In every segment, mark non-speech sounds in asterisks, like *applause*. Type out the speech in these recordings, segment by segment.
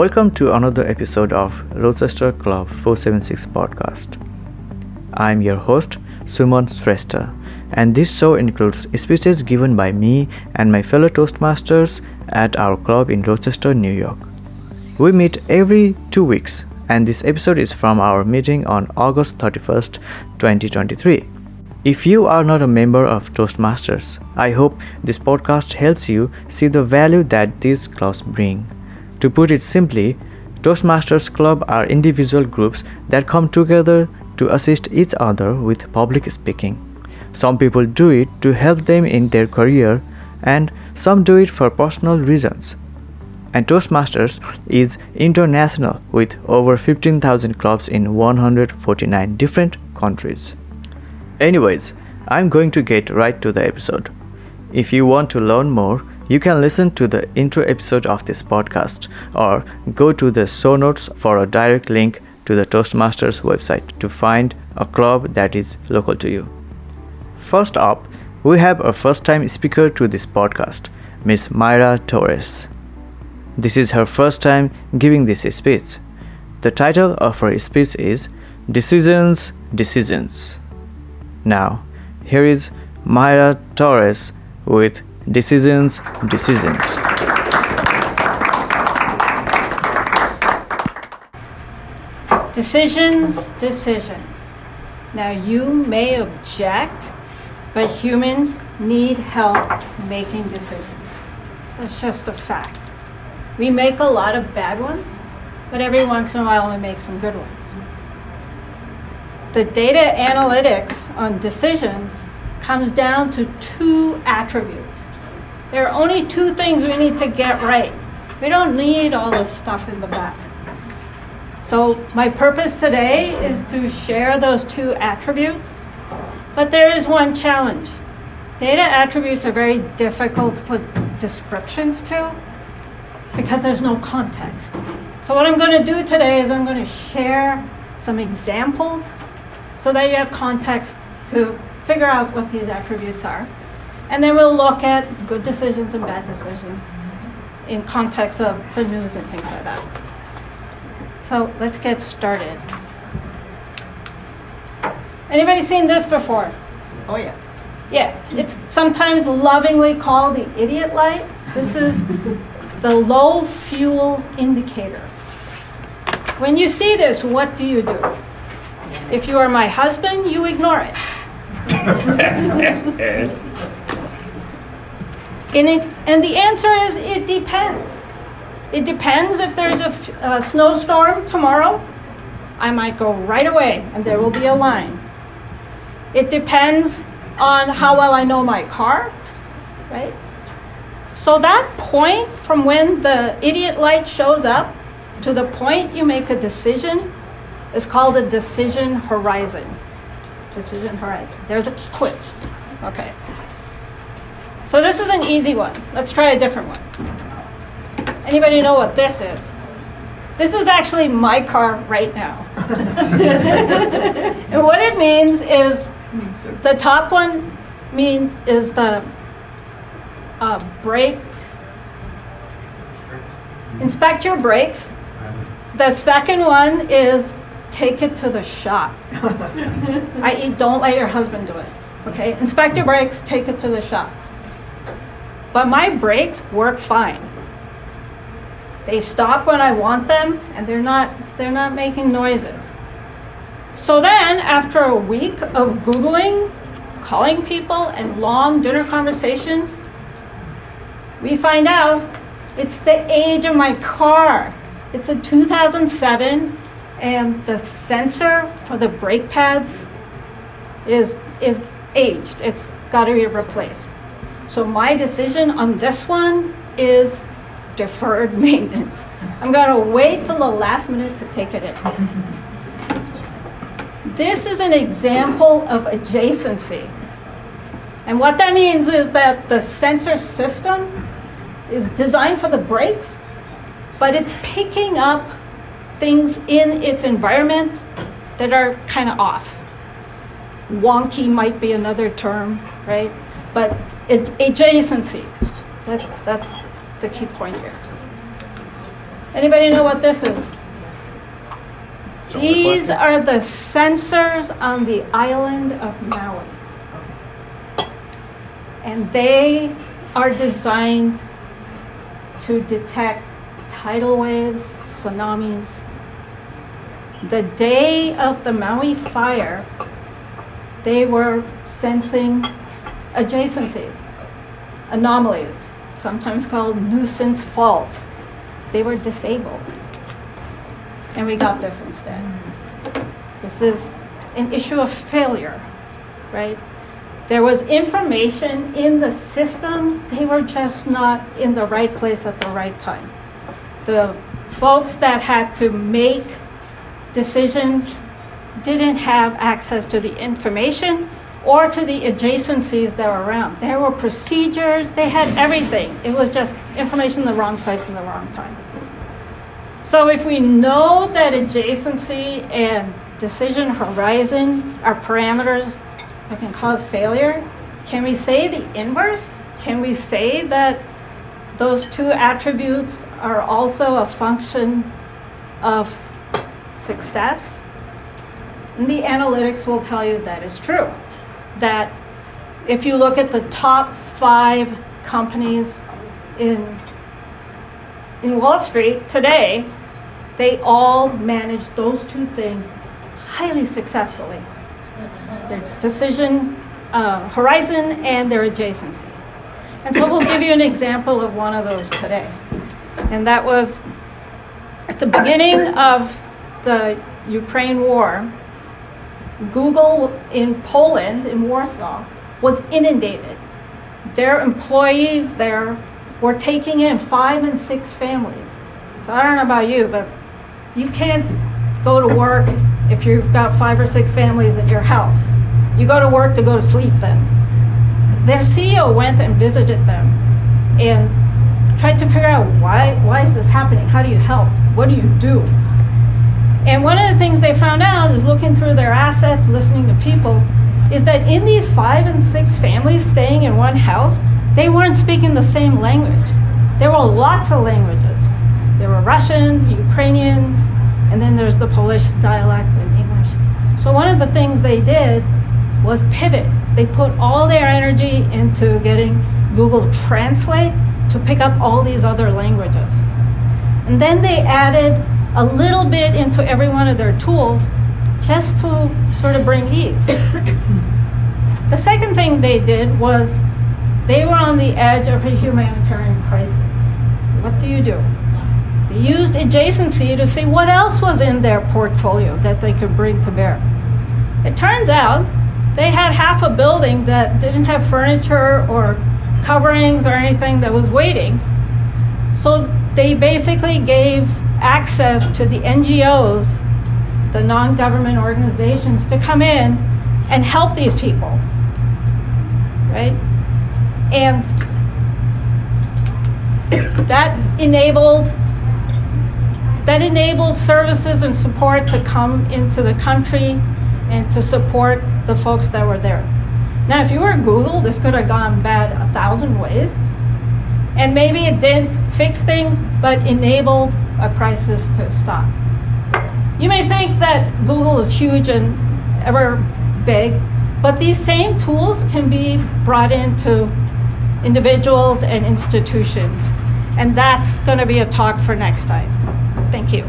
Welcome to another episode of Rochester Club 476 podcast. I'm your host, Suman Shrestha, and this show includes speeches given by me and my fellow Toastmasters at our club in Rochester, New York. We meet every two weeks, and this episode is from our meeting on August 31st, 2023. If you are not a member of Toastmasters, I hope this podcast helps you see the value that these clubs bring. To put it simply, Toastmasters Club are individual groups that come together to assist each other with public speaking. Some people do it to help them in their career, and some do it for personal reasons. And Toastmasters is international with over 15,000 clubs in 149 different countries. Anyways, I'm going to get right to the episode. If you want to learn more, you can listen to the intro episode of this podcast or go to the show notes for a direct link to the Toastmasters website to find a club that is local to you. First up, we have a first time speaker to this podcast, Miss Myra Torres. This is her first time giving this speech. The title of her speech is Decisions, Decisions. Now, here is Myra Torres with decisions, decisions. Decisions, decisions. Now, you may object, but humans need help making decisions. That's just a fact. We make a lot of bad ones, but every once in a while we make some good ones. The data analytics on decisions comes down to two attributes. There are only two things we need to get right. We don't need all this stuff in the back. So, my purpose today is to share those two attributes. But there is one challenge. Data attributes are very difficult to put descriptions to because there's no context. So, what I'm going to do today is I'm going to share some examples so that you have context to figure out what these attributes are. And then we'll look at good decisions and bad decisions in context of the news and things like that. So let's get started. Anybody seen this before? Oh, yeah. Yeah, it's sometimes lovingly called the idiot light. This is the low fuel indicator. When you see this, what do you do? If you are my husband, you ignore it. *laughs* And, it, and the answer is it depends. It depends if there's a, snowstorm tomorrow, I might go right away and there will be a line. It depends on how well I know my car, right? So that point from when the idiot light shows up to the point you make a decision is called a decision horizon. Decision horizon. There's a quiz. Okay. So this is an easy one. Let's try a different one. Anybody know what this is? This is actually my car right now. *laughs* and what it means is the top one means is the uh, brakes. Inspect your brakes. The second one is take it to the shop. *laughs* I.e., don't let your husband do it. Okay? Inspect your brakes, take it to the shop. But my brakes work fine. They stop when I want them and they're not they're not making noises. So then after a week of googling, calling people and long dinner conversations, we find out it's the age of my car. It's a 2007 and the sensor for the brake pads is is aged. It's got to be replaced. So my decision on this one is deferred *laughs* maintenance. I'm going to wait till the last minute to take it in. This is an example of adjacency. And what that means is that the sensor system is designed for the brakes, but it's picking up things in its environment that are kind of off. Wonky might be another term, right? But it, adjacency, that's, that's the key point here. Anybody know what this is? So These are the sensors on the island of Maui. And they are designed to detect tidal waves, tsunamis. The day of the Maui fire, they were sensing adjacencies, anomalies, sometimes called nuisance faults. They were disabled. And we got this instead. This is an issue of failure, right? There was information in the systems, they were just not in the right place at the right time. The folks that had to make decisions didn't have access to the information or to the adjacencies that were around. There were procedures, they had everything. It was just information in the wrong place in the wrong time. So if we know that adjacency and decision horizon are parameters that can cause failure, can we say the inverse? Can we say that those two attributes are also a function of success? And the analytics will tell you that is true. That if you look at the top five companies in in Wall Street today, they all manage those two things highly successfully their decision uh, horizon and their adjacency. And so we'll give you an example of one of those today. And that was at the beginning of the Ukraine war, Google in Poland, in Warsaw, was inundated. Their employees there were taking in five and six families. So I don't know about you, but you can't go to work if you've got five or six families at your house. You go to work to go to sleep then. Their CEO went and visited them and tried to figure out why, why is this happening? How do you help? What do you do? And one of the things they found out is looking through their assets, listening to people, is that in these five and six families staying in one house, they weren't speaking the same language. There were lots of languages. There were Russians, Ukrainians, and then there's the Polish dialect and English. So one of the things they did was pivot. They put all their energy into getting Google Translate to pick up all these other languages. And then they added a little bit into every one of their tools just to sort of bring ease. the second thing they did was they were on the edge of a humanitarian crisis. What do you do? They used adjacency to see what else was in their portfolio that they could bring to bear. It turns out they had half a building that didn't have furniture or coverings or anything that was waiting. So they basically gave access to the NGOs, the non government organizations, to come in and help these people. Right? And that enabled that enabled services and support to come into the country and to support the folks that were there. Now, if you were Google, this could have gone bad a thousand ways. And maybe it didn't fix things, but enabled a crisis to stop. You may think that Google is huge and ever big, but these same tools can be brought into individuals and institutions. And that's going to be a talk for next time. Thank you.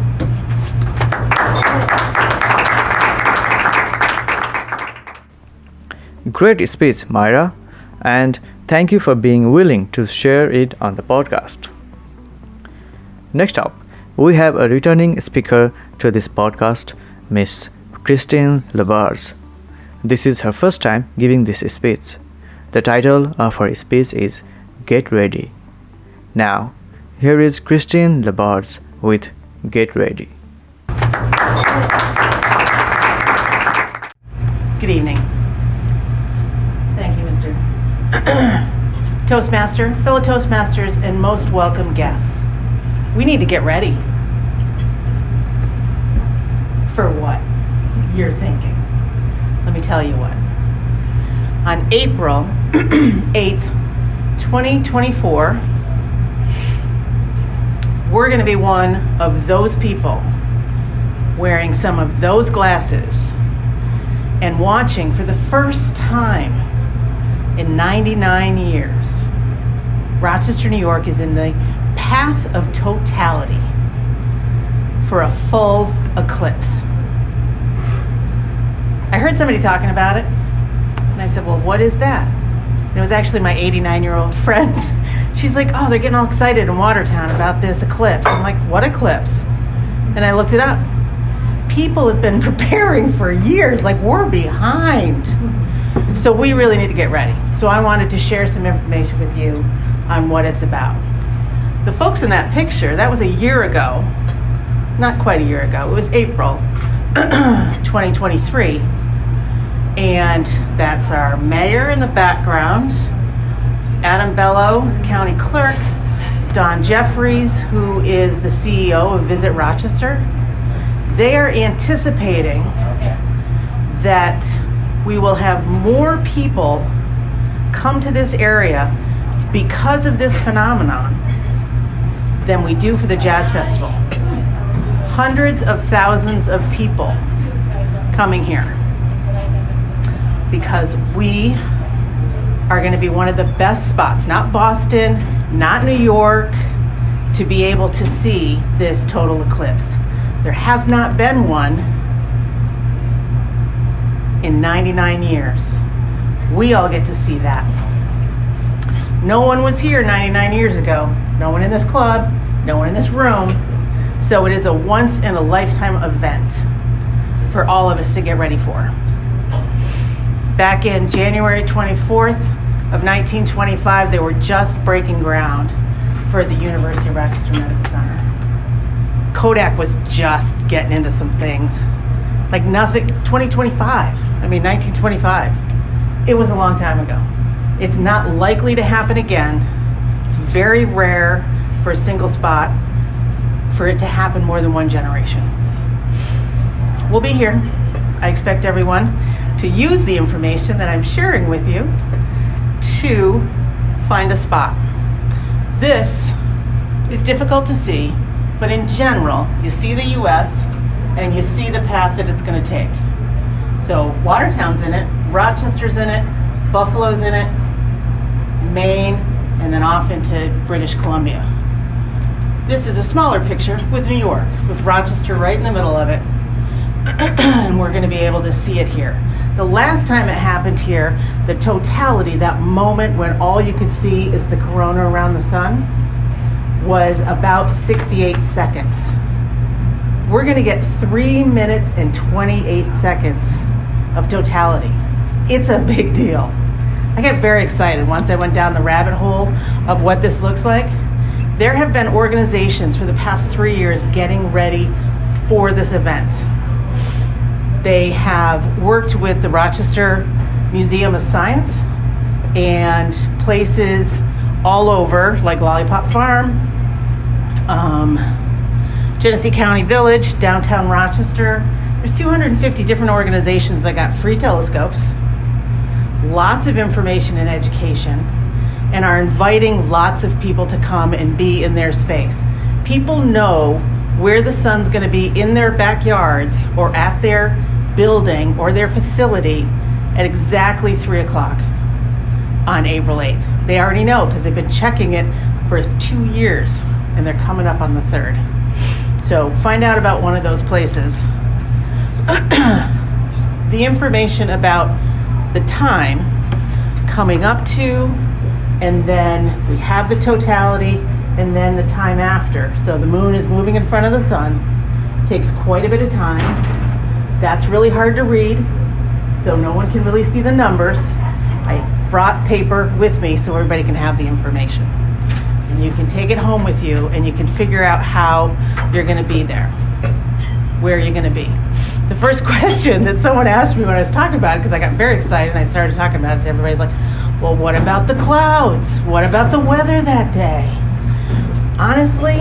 Great speech, Myra, and thank you for being willing to share it on the podcast. Next up, we have a returning speaker to this podcast, Miss Christine LaBarge. This is her first time giving this speech. The title of her speech is Get Ready. Now, here is Christine LaBarge with Get Ready. Good evening. Thank you, Mr. *clears throat* Toastmaster, fellow Toastmasters, and most welcome guests. We need to get ready. For what? You're thinking. Let me tell you what. On April *clears throat* 8th, 2024, we're going to be one of those people wearing some of those glasses and watching for the first time in 99 years. Rochester, New York is in the path of totality for a full eclipse. I heard somebody talking about it, and I said, Well, what is that? And it was actually my 89 year old friend. *laughs* She's like, Oh, they're getting all excited in Watertown about this eclipse. I'm like, What eclipse? And I looked it up. People have been *laughs* preparing for years, like, we're behind. So we really need to get ready. So I wanted to share some information with you on what it's about. The folks in that picture, that was a year ago, not quite a year ago, it was April *clears throat* 2023. And that's our mayor in the background, Adam Bello, the county clerk, Don Jeffries, who is the CEO of Visit Rochester. They are anticipating that we will have more people come to this area because of this phenomenon than we do for the Jazz Festival. Hundreds of thousands of people coming here because we are going to be one of the best spots, not Boston, not New York, to be able to see this total eclipse. There has not been one in 99 years. We all get to see that. No one was here 99 years ago. No one in this club, no one in this room. So it is a once in a lifetime event for all of us to get ready for. Back in January 24th of 1925, they were just breaking ground for the University of Rochester Medical Center. Kodak was just getting into some things. Like nothing, 2025. I mean, 1925. It was a long time ago. It's not likely to happen again. It's very rare for a single spot for it to happen more than one generation. We'll be here. I expect everyone to use the information that I'm sharing with you to find a spot. This is difficult to see, but in general, you see the US and you see the path that it's going to take. So, Watertown's in it, Rochester's in it, Buffalo's in it, Maine, and then off into British Columbia. This is a smaller picture with New York, with Rochester right in the middle of it. *clears throat* and we're going to be able to see it here. The last time it happened here, the totality, that moment when all you could see is the corona around the sun, was about 68 seconds. We're going to get 3 minutes and 28 seconds of totality. It's a big deal. I get very excited once I went down the rabbit hole of what this looks like. There have been organizations for the past three years getting ready for this event. They have worked with the Rochester Museum of Science and places all over, like Lollipop Farm, um, Genesee County Village, downtown Rochester. There's 250 different organizations that got free telescopes, lots of information and education, and are inviting lots of people to come and be in their space. People know where the sun's going to be in their backyards or at their building or their facility at exactly 3 o'clock on April 8th. They already know because they've been checking it for two years and they're coming up on the 3rd. So find out about one of those places. *clears throat* the information about the time coming up to, and then we have the totality, and then the time after. So the moon is moving in front of the sun, takes quite a bit of time. That's really hard to read, so no one can really see the numbers. I brought paper with me so everybody can have the information. And you can take it home with you and you can figure out how you're going to be there, where you're going to be. The first *laughs* question that someone asked me when I was talking about it, because I got very excited and I started talking about it to everybody's like, well, what about the clouds? What about the weather that day? Honestly,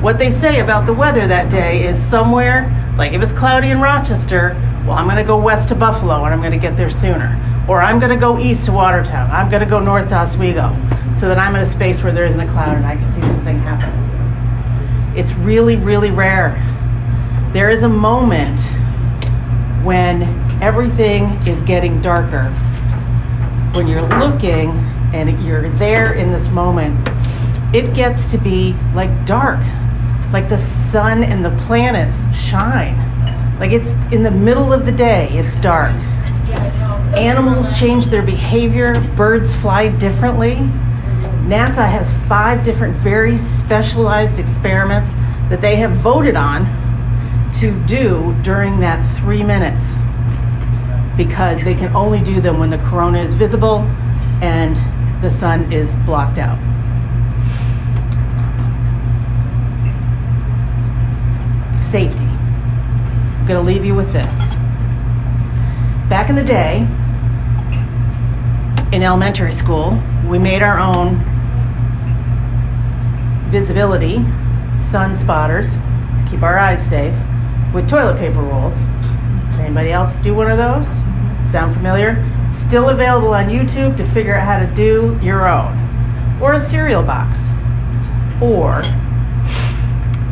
what they say about the weather that day is somewhere, like if it's cloudy in Rochester, well, I'm going to go west to Buffalo and I'm going to get there sooner. Or I'm going to go east to Watertown. I'm going to go north to Oswego so that I'm in a space where there isn't a cloud and I can see this thing happen. It's really, really rare. There is a moment when everything is getting darker. When you're looking and you're there in this moment, it gets to be like dark, like the sun and the planets shine. Like it's in the middle of the day, it's dark. Animals change their behavior, birds fly differently. NASA has five different very specialized experiments that they have voted on to do during that three minutes because they can only do them when the corona is visible and the sun is blocked out. Safety. I'm going to leave you with this. Back in the day, in elementary school, we made our own visibility sun spotters to keep our eyes safe with toilet paper rolls. Anybody else do one of those? Sound familiar? Still available on YouTube to figure out how to do your own. Or a cereal box. Or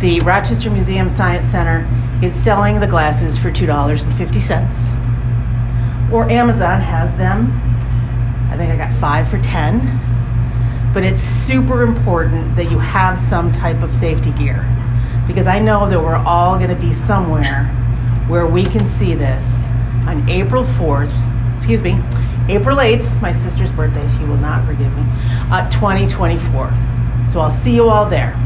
the Rochester Museum Science Center is selling the glasses for $2.50. Or Amazon has them. I think I got five for 10. But it's super important that you have some type of safety gear because I know that we're all going to be somewhere where we can see this on April 4th, excuse me, April 8th, my sister's birthday, she will not forgive me, uh, 2024. So I'll see you all there.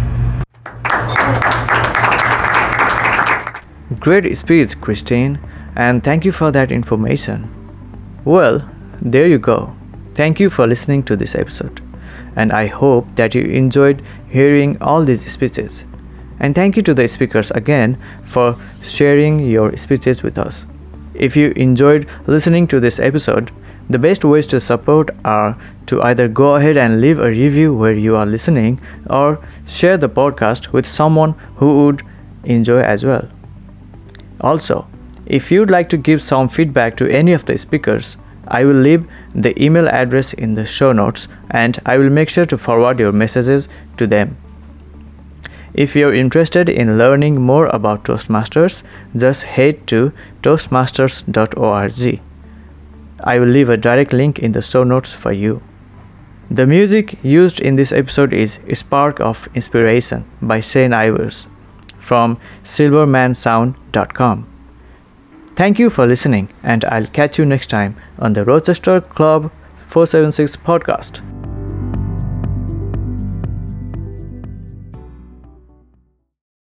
Great speech, Christine, and thank you for that information. Well, there you go. Thank you for listening to this episode, and I hope that you enjoyed hearing all these speeches. And thank you to the speakers again for sharing your speeches with us. If you enjoyed listening to this episode, the best ways to support are to either go ahead and leave a review where you are listening or share the podcast with someone who would enjoy as well. Also, if you'd like to give some feedback to any of the speakers, I will leave the email address in the show notes and I will make sure to forward your messages to them. If you're interested in learning more about Toastmasters, just head to toastmasters.org. I will leave a direct link in the show notes for you. The music used in this episode is Spark of Inspiration by Shane Ivers from silvermansound.com. Thank you for listening, and I'll catch you next time on the Rochester Club 476 podcast.